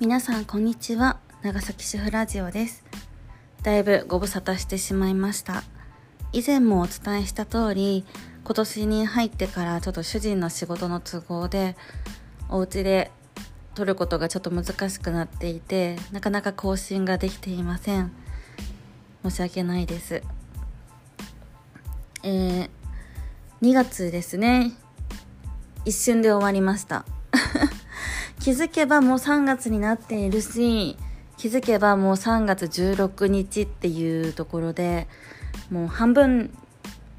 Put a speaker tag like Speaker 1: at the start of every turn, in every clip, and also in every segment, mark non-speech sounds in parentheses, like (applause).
Speaker 1: 皆さんこんにちは。長崎主婦ラジオです。だいぶご無沙汰してしまいました。以前もお伝えした通り今年に入ってからちょっと主人の仕事の都合でお家で撮ることがちょっと難しくなっていてなかなか更新ができていません。申し訳ないです。えー、2月ですね。一瞬で終わりました。気づけばもう3月になっているし気づけばもう3月16日っていうところでもう半分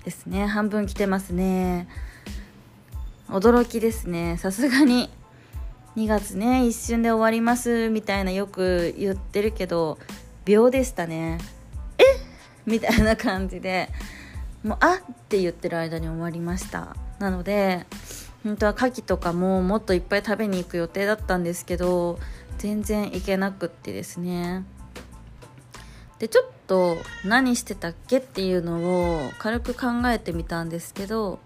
Speaker 1: ですね。半分来てますね。驚きですね。さすがに。2月ね一瞬で終わりますみたいなよく言ってるけど秒でしたね。え？みたいな感じでもうあって言ってる間に終わりました。なので本当は牡蠣とかももっといっぱい食べに行く予定だったんですけど全然行けなくってですね。でちょっと何してたっけっていうのを軽く考えてみたんですけど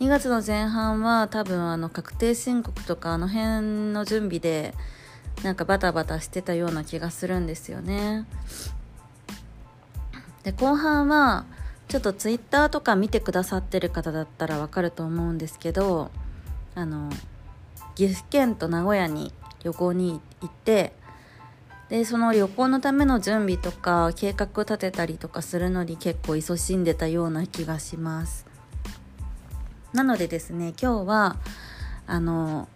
Speaker 1: 2月の前半は多分あの確定申告とかあの辺の準備でなんかバタバタしてたような気がするんですよね。で後半はちょっとツイッターとか見てくださってる方だったらわかると思うんですけどあの岐阜県と名古屋に旅行に行ってでその旅行のための準備とか計画立てたりとかするのに結構勤しんでたような気がします。なのでですね今日はあの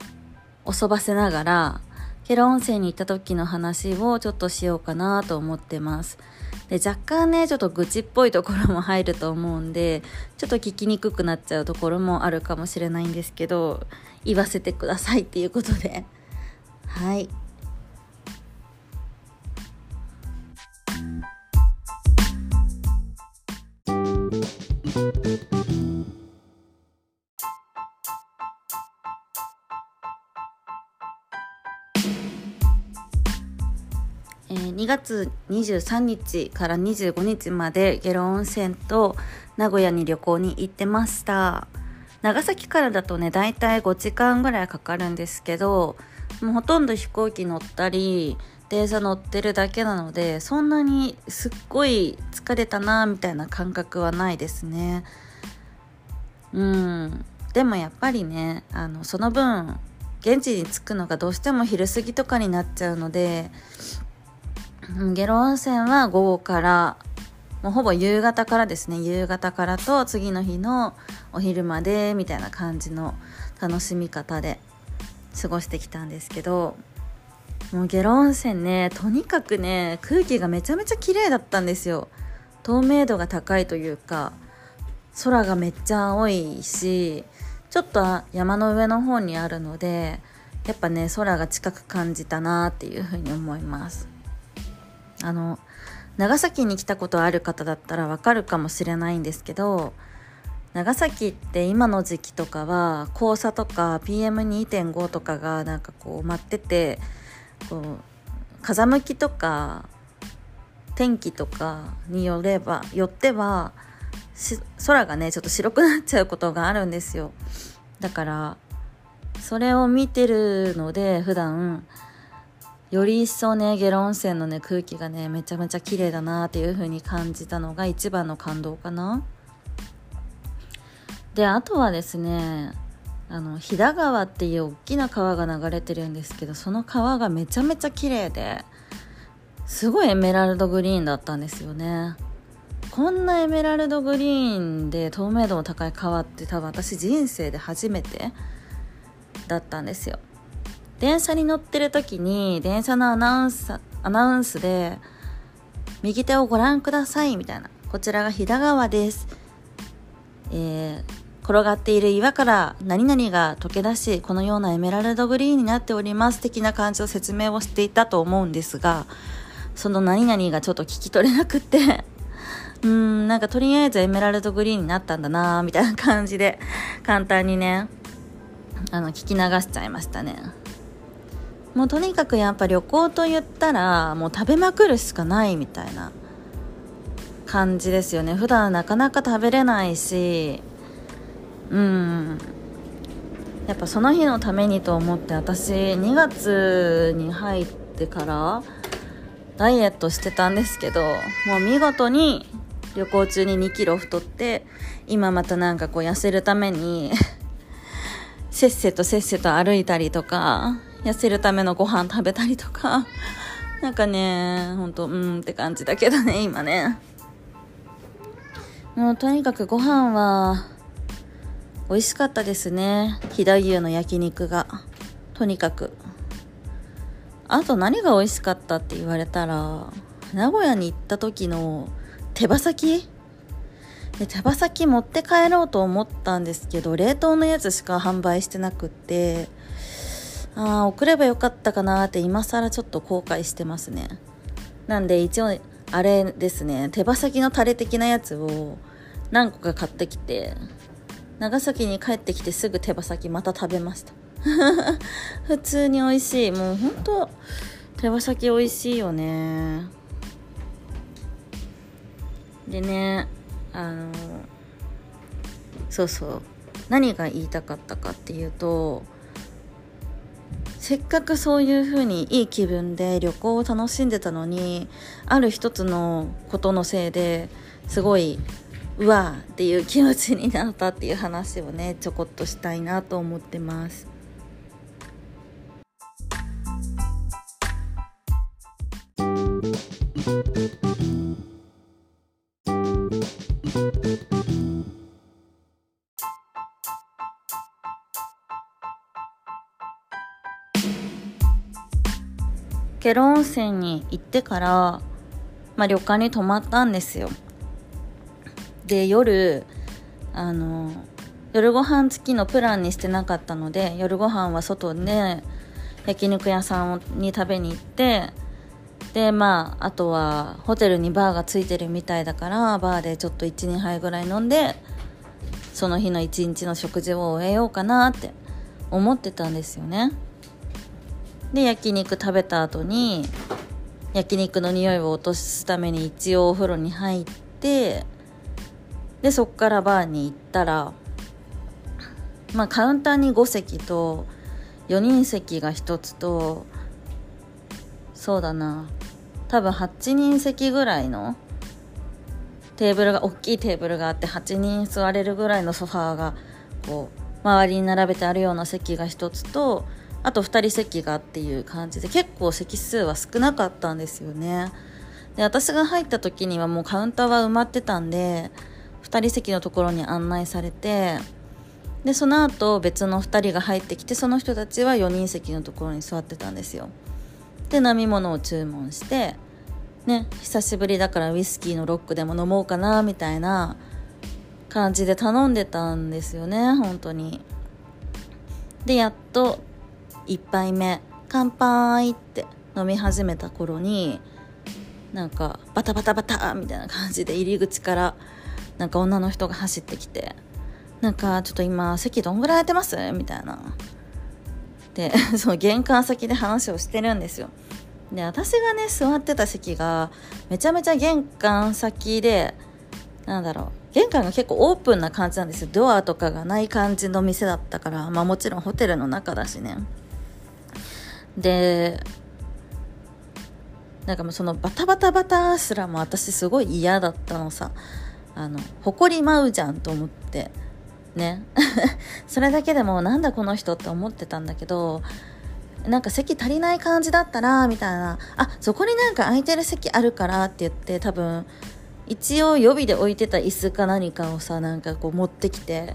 Speaker 1: おそばせながらケロ温泉に行った時の話をちょっとしようかなと思ってます。で若干ねちょっと愚痴っぽいところも入ると思うんでちょっと聞きにくくなっちゃうところもあるかもしれないんですけど言わせてくださいっていうことで。はい。2月23日から25日まで下呂温泉と名古屋に旅行に行ってました。長崎からだとねだいたい5時間ぐらいかかるんですけどもうほとんど飛行機乗ったり電車乗ってるだけなのでそんなにすっごい疲れたなみたいな感覚はないですね。うん。でもやっぱりねあのその分現地に着くのがどうしても昼過ぎとかになっちゃうので下呂温泉は午後からもうほぼ夕方からですね。夕方からと次の日のお昼までみたいな感じの楽しみ方で過ごしてきたんですけどもう下呂温泉ねとにかくね空気がめちゃめちゃ綺麗だったんですよ。透明度が高いというか空がめっちゃ青いしちょっと山の上の方にあるのでやっぱね空が近く感じたなっていうふうに思います。あの長崎に来たことある方だったらわかるかもしれないんですけど長崎って今の時期とかは黄砂とか PM2.5 とかがなんかこう舞っててこう風向きとか天気とかによればよっては空がねちょっと白くなっちゃうことがあるんですよ。だからそれを見てるので普段より一層ね下呂温泉のね空気がねめちゃめちゃ綺麗だなっていう風に感じたのが一番の感動かな。であとはですねあの飛騨川っていう大きな川が流れてるんですけどその川がめちゃめちゃ綺麗ですごいエメラルドグリーンだったんですよね。こんなエメラルドグリーンで透明度の高い川って多分私人生で初めてだったんですよ。電車に乗ってる時に電車のアナウンスアナウンスで右手をご覧くださいみたいなこちらが飛騨川ですえー転がっている岩から何々が溶け出し、このようなエメラルドグリーンになっております。的な感じの説明をしていたと思うんですが、その何々がちょっと聞き取れなくって (laughs) うん、なんかとりあえずエメラルドグリーンになったんだなみたいな感じで、簡単にね、あの、聞き流しちゃいましたね。もうとにかくやっぱ旅行と言ったら、もう食べまくるしかないみたいな感じですよね。普段なかなか食べれないし、うんやっぱその日のためにと思って私2月に入ってからダイエットしてたんですけどもう見事に旅行中に2キロ太って今またなんかこう痩せるために (laughs) せっせとせっせと歩いたりとか痩せるためのご飯食べたりとか。(laughs) なんかねほんとうんって感じだけどね今ね。もうとにかくご飯は美味しかったですね。飛騨牛の焼肉が。とにかく。あと何が美味しかったって言われたら名古屋に行った時の手羽先。で手羽先持って帰ろうと思ったんですけど冷凍のやつしか販売してなくって。ああ送ればよかったかなって今更ちょっと後悔してますね。なんで一応あれですね。手羽先のタレ的なやつを何個か買ってきて長崎に帰ってきてすぐ手羽先また食べました。(laughs) 普通に美味しい。もうほんと手羽先美味しいよね。でねあのそうそう。何が言いたかったかっていうとせっかくそういうふうにいい気分で旅行を楽しんでたのにある一つのことのせいですごいうわーっていう気持ちになったっていう話をねちょこっとしたいなと思ってます。ケロ温泉に行ってから、まあ、旅館に泊まったんですよ。で夜あの夜ご飯付きのプランにしてなかったので夜ご飯は外で焼肉屋さんに食べに行ってでまああとはホテルにバーがついてるみたいだからバーでちょっと12杯ぐらい飲んでその日の一日の食事を終えようかなって思ってたんですよね。で焼肉食べた後に焼肉の匂いを落とすために一応お風呂に入ってでそっからバーに行ったらまあカウンターに5席と4人席が1つとそうだな多分8人席ぐらいのテーブルが大きいテーブルがあって8人座れるぐらいのソファーがこう周りに並べてあるような席が1つとあと2人席がっていう感じで結構席数は少なかったんですよね。で私が入った時にはもうカウンターは埋まってたんで2人席のところに案内されてでその後別の2人が入ってきてその人たちは4人席のところに座ってたんですよ。で飲み物を注文してね久しぶりだからウイスキーのロックでも飲もうかなみたいな感じで頼んでたんですよね本当に。でやっと1杯目乾杯って飲み始めた頃になんかバタバタバタみたいな感じで入り口からなんか女の人が走ってきてなんかちょっと今席どんぐらい空いてます？みたいな。で (laughs) その玄関先で話をしてるんですよ。で私がね座ってた席がめちゃめちゃ玄関先でなんだろう玄関が結構オープンな感じなんですよ。ドアとかがない感じの店だったからまあもちろんホテルの中だしね。でなんかもうそのバタバタバタすらも私すごい嫌だったのさ。あの誇り舞うじゃんと思ってね。(laughs) それだけでもなんだこの人って思ってたんだけどなんか席足りない感じだったらみたいな。あそこになんか空いてる席あるからって言って多分一応予備で置いてた椅子か何かをさなんかこう持ってきて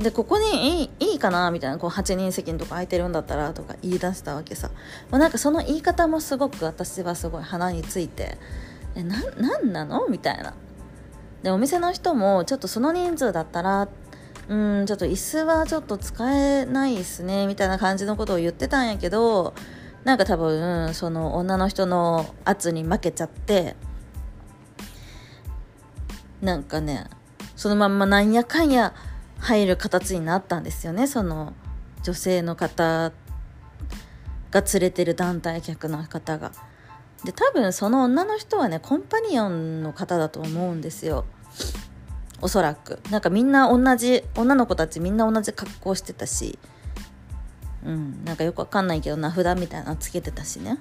Speaker 1: でここにいいいいかなみたいなこう8人席のとこ空いてるんだったらとか言い出したわけさ、まあ、なんかその言い方もすごく私はすごい鼻についてえななんなの？みたいな。でお店の人もちょっとその人数だったらうんちょっと椅子はちょっと使えないですねみたいな感じのことを言ってたんやけどなんか多分その女の人の圧に負けちゃってなんかねそのまんまなんやかんや入る形になったんですよね。その女性の方が連れてる団体客の方が。で多分その女の人はねコンパニオンの方だと思うんですよ。おそらく。なんかみんな同じ女の子たちみんな同じ格好してたし。うん。なんかよくわかんないけど名札みたいなのつけてたしね。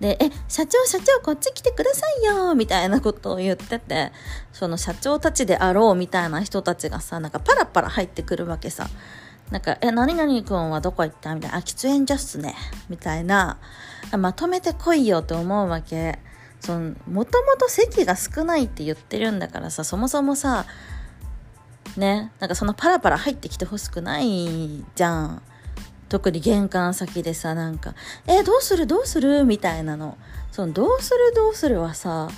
Speaker 1: で、え、社長、社長、こっち来てくださいよみたいなことを言ってて、その社長たちであろうみたいな人たちがさ、なんかパラパラ入ってくるわけさ。なんか、え、何々君はどこ行った？みたいな、あ、喫煙所っすね。みたいな、まとめてこいよって思うわけ。その、もともと席が少ないって言ってるんだからさ、そもそもさ、ね、なんかそのパラパラ入ってきてほしくないじゃん。特に玄関先でさなんか「えどうする？どうする?」みたいなのその「どうする？どうする?」はさ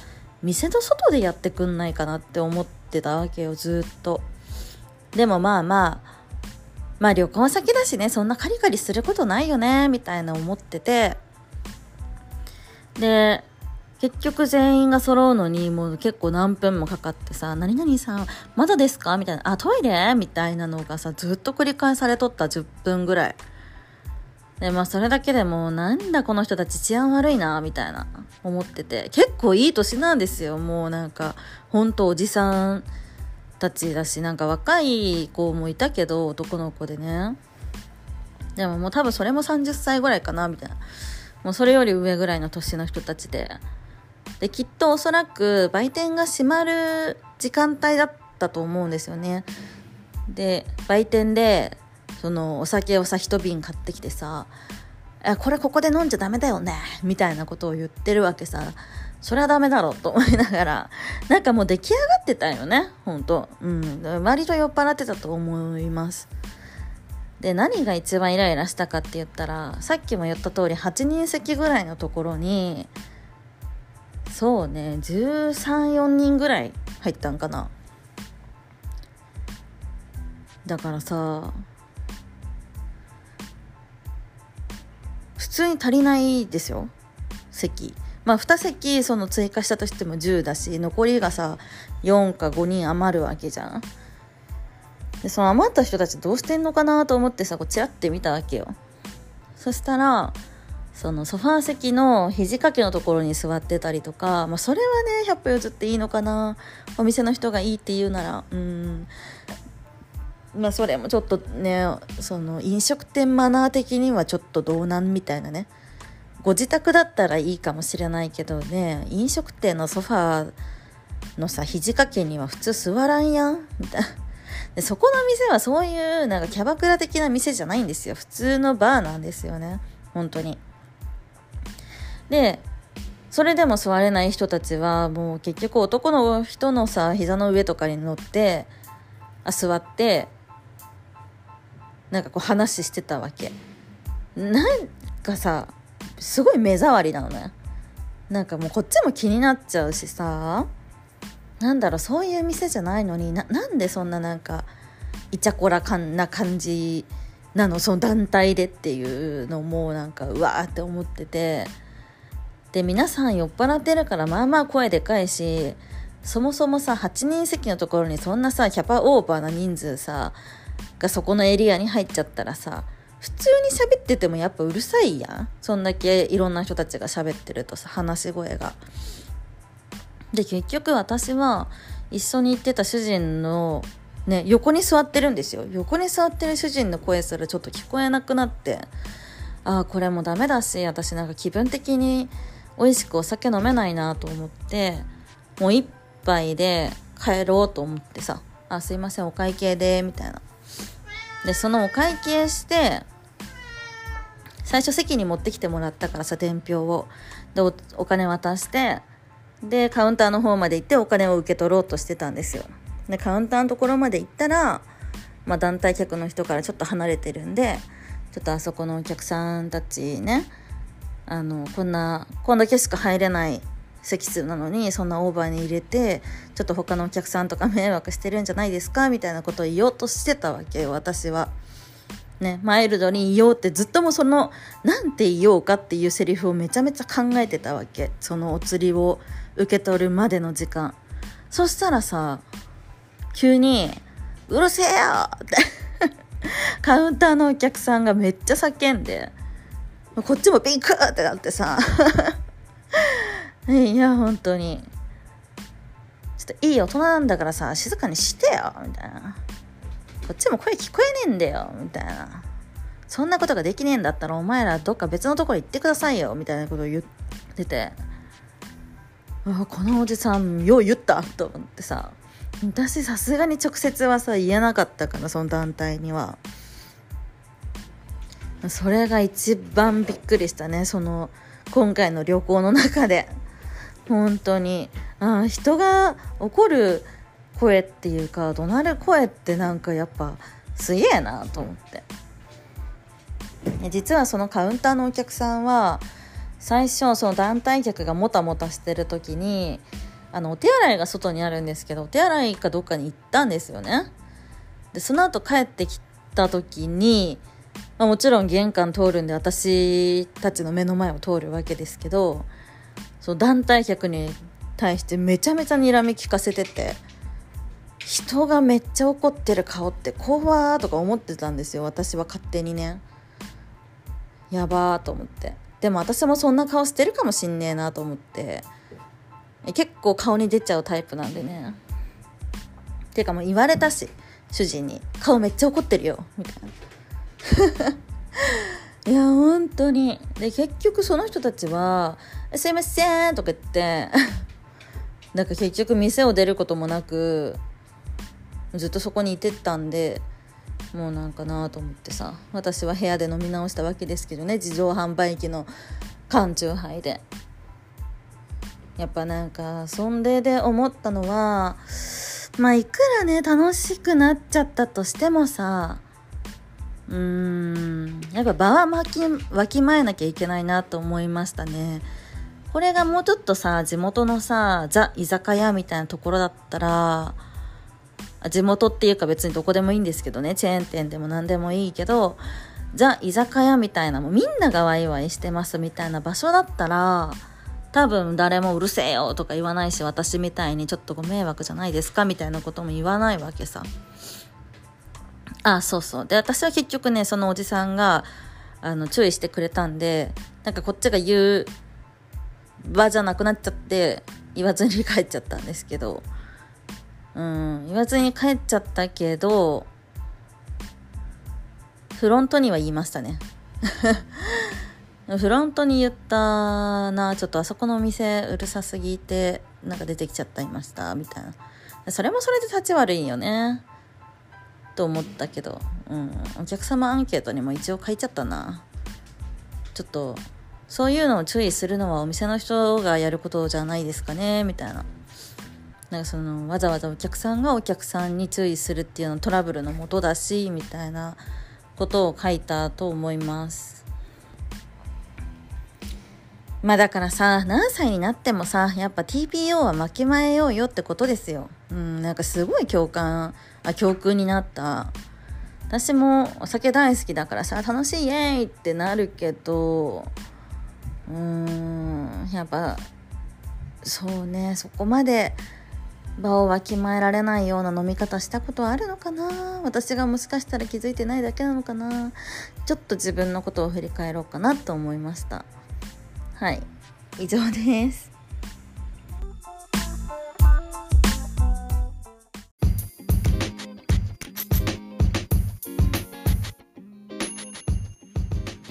Speaker 1: 店の外でやってくんないかなって思ってたわけよずっとでもまあまあまあ旅行先だしねそんなカリカリすることないよねみたいな思っててで結局全員が揃うのにもう結構何分もかかってさ「何々さんまだですか?」みたいな「あトイレ?」みたいなのがさずっと繰り返されとった10分ぐらいでまあそれだけでもなんだこの人たち治安悪いなみたいな思ってて。結構いい年なんですよ。もうなんかほんとおじさんたちだしなんか若い子もいたけど男の子でね。でももう多分それも30歳ぐらいかなみたいな。もうそれより上ぐらいの年の人たちで。できっとおそらく売店が閉まる時間帯だったと思うんですよね。で売店でそのお酒をさ一瓶買ってきてさ「これここで飲んじゃダメだよね」みたいなことを言ってるわけさ。それはダメだろうと思いながら。(laughs) なんかもう出来上がってたよねほんと。うん。割と酔っ払ってたと思います。で何が一番イライラしたかって言ったらさっきも言った通り8人席ぐらいのところにそうね134人ぐらい入ったんかな。だからさ通に足りないですよ。席。まあ2席その追加したとしても10だし残りがさ4か5人余るわけじゃん。でその余った人たちどうしてんのかなと思ってさこうチラって見たわけよ。そしたらそのソファー席の肘掛けのところに座ってたりとか、まあ、それはね100歩譲っていいのかな。お店の人がいいって言うならうん。まあそれもちょっとねその飲食店マナー的にはちょっとどうなんみたいなね。ご自宅だったらいいかもしれないけどね飲食店のソファーのさ肘掛けには普通座らんやん。みたいなでそこの店はそういうなんかキャバクラ的な店じゃないんですよ。普通のバーなんですよね。本当に。でそれでも座れない人たちはもう結局男の人のさ膝の上とかに乗ってあ座ってなんかこう話してたわけ。なんかさすごい目障りなのね。なんかもうこっちも気になっちゃうしさ。なんだろうそういう店じゃないのにななんでそんななんかイチャコラかんな感じなの？その団体でっていうのもなんかうわーって思ってて。で皆さん酔っ払ってるからまあまあ声でかいしそもそもさ8人席のところにそんなさキャパオーバーな人数さがそこのエリアに入っちゃったらさ普通に喋っててもやっぱうるさいやん。そんだけいろんな人たちが喋ってるとさ話し声が。で結局私は一緒に行ってた主人のね横に座ってるんですよ。横に座ってる主人の声すらちょっと聞こえなくなってああこれもダメだし私なんか気分的に美味しくお酒飲めないなと思ってもう一杯で帰ろうと思ってさ「あすいませんお会計で」みたいな。でそのお会計して最初席に持ってきてもらったからさ伝票を。でお金渡してでカウンターの方まで行ってお金を受け取ろうとしてたんですよ。でカウンターのところまで行ったら、まあ、団体客の人からちょっと離れてるんでちょっとあそこのお客さんたちねあのこんなこんだけしか入れない席数なのにそんなオーバーに入れてちょっと他のお客さんとか迷惑してるんじゃないですかみたいなことを言おうとしてたわけよ私は。ね、マイルドに言おうってずっともその何て言おうかっていうセリフをめちゃめちゃ考えてたわけそのお釣りを受け取るまでの時間そしたらさ急に「うるせえよ!」って (laughs) カウンターのお客さんがめっちゃ叫んでこっちもビクってなってさいや本当に。ちょっといい大人なんだからさ静かにしてよみたいな。こっちも声聞こえねえんだよみたいな。そんなことができねえんだったらお前らどっか別のところ行ってくださいよみたいなことを言ってて。あこのおじさんよう言ったと思ってさ。私さすがに直接はさ言えなかったからその団体には。それが一番びっくりしたねその今回の旅行の中で。本当に。あ人が怒る声っていうか怒鳴る声ってなんかやっぱすげえなと思って。実はそのカウンターのお客さんは最初その団体客がもたもたしてる時にあのお手洗いが外にあるんですけどお手洗いかどっかに行ったんですよね。でその後帰ってきた時に、まあ、もちろん玄関通るんで私たちの目の前を通るわけですけどその団体客に対してめちゃめちゃ睨み聞かせてて人がめっちゃ怒ってる顔って怖ーとか思ってたんですよ私は勝手にね。やばーと思って。でも私もそんな顔してるかもしんねえなと思って。結構顔に出ちゃうタイプなんでね。ていうかもう言われたし主人に「顔めっちゃ怒ってるよ」みたいな。いや本当に。で結局その人たちは「すいません」とか言って (laughs) なんか結局店を出ることもなくずっとそこにいてったんでもうなんかなと思ってさ。私は部屋で飲み直したわけですけどね。自動販売機の缶チューハイで。やっぱなんかそんでで思ったのはまあいくらね楽しくなっちゃったとしてもさうーんやっぱ場は巻きわきまえなきゃいけないなと思いましたね。これがもうちょっとさ地元のさザ居酒屋みたいなところだったら地元っていうか別にどこでもいいんですけどね。チェーン店でも何でもいいけどザ居酒屋みたいなもうみんながワイワイしてますみたいな場所だったら多分誰もうるせえよとか言わないし私みたいにちょっとご迷惑じゃないですかみたいなことも言わないわけさ。あそうそう。で私は結局ねそのおじさんがあの注意してくれたんでなんかこっちが言う場じゃなくなっちゃって言わずに帰っちゃったんですけど。うん言わずに帰っちゃったけどフロントには言いましたね。(laughs) フロントに言ったなちょっとあそこのお店うるさすぎてなんか出てきちゃったいましたみたいな。それもそれで立ち悪いよね。と思ったけど、うん、お客様アンケートにも一応書いちゃったな。ちょっとそういうのを注意するのはお店の人がやることじゃないですかねみたいな。なんかそのわざわざお客さんがお客さんに注意するっていうのトラブルのもとだしみたいなことを書いたと思います。まあだからさ何歳になってもさやっぱ TPO は巻き前ようよってことですよ。うんなんかすごい共感あ教訓になった。私もお酒大好きだからさ楽しいイエーイってなるけどうーんやっぱそうねそこまで場をわきまえられないような飲み方したことはあるのかな。私がもしかしたら気づいてないだけなのかな。ちょっと自分のことを振り返ろうかなと思いました。はい。以上です。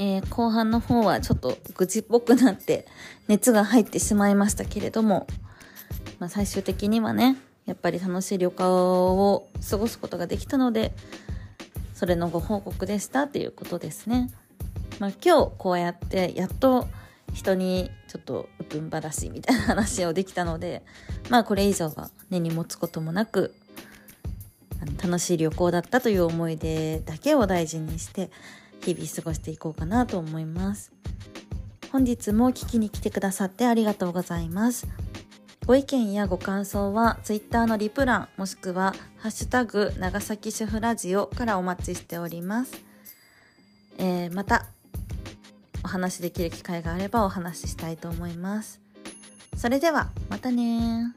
Speaker 1: えー、後半の方はちょっと愚痴っぽくなって熱が入ってしまいましたけれどもまあ、最終的にはねやっぱり楽しい旅行を過ごすことができたのでそれのご報告でしたっていうことですね。まあ、今日こうやってやっと人にちょっとうっぷんばらしみたいな話をできたのでまあこれ以上は根に持つこともなく楽しい旅行だったという思い出だけを大事にして日々過ごしていこうかなと思います。本日も聞きに来てくださってありがとうございます。ご意見やご感想は Twitter のリプ欄もしくは「ハッシュタグ長崎主婦ラジオ」からお待ちしております、えー、またお話しできる機会があればお話ししたいと思いますそれではまたね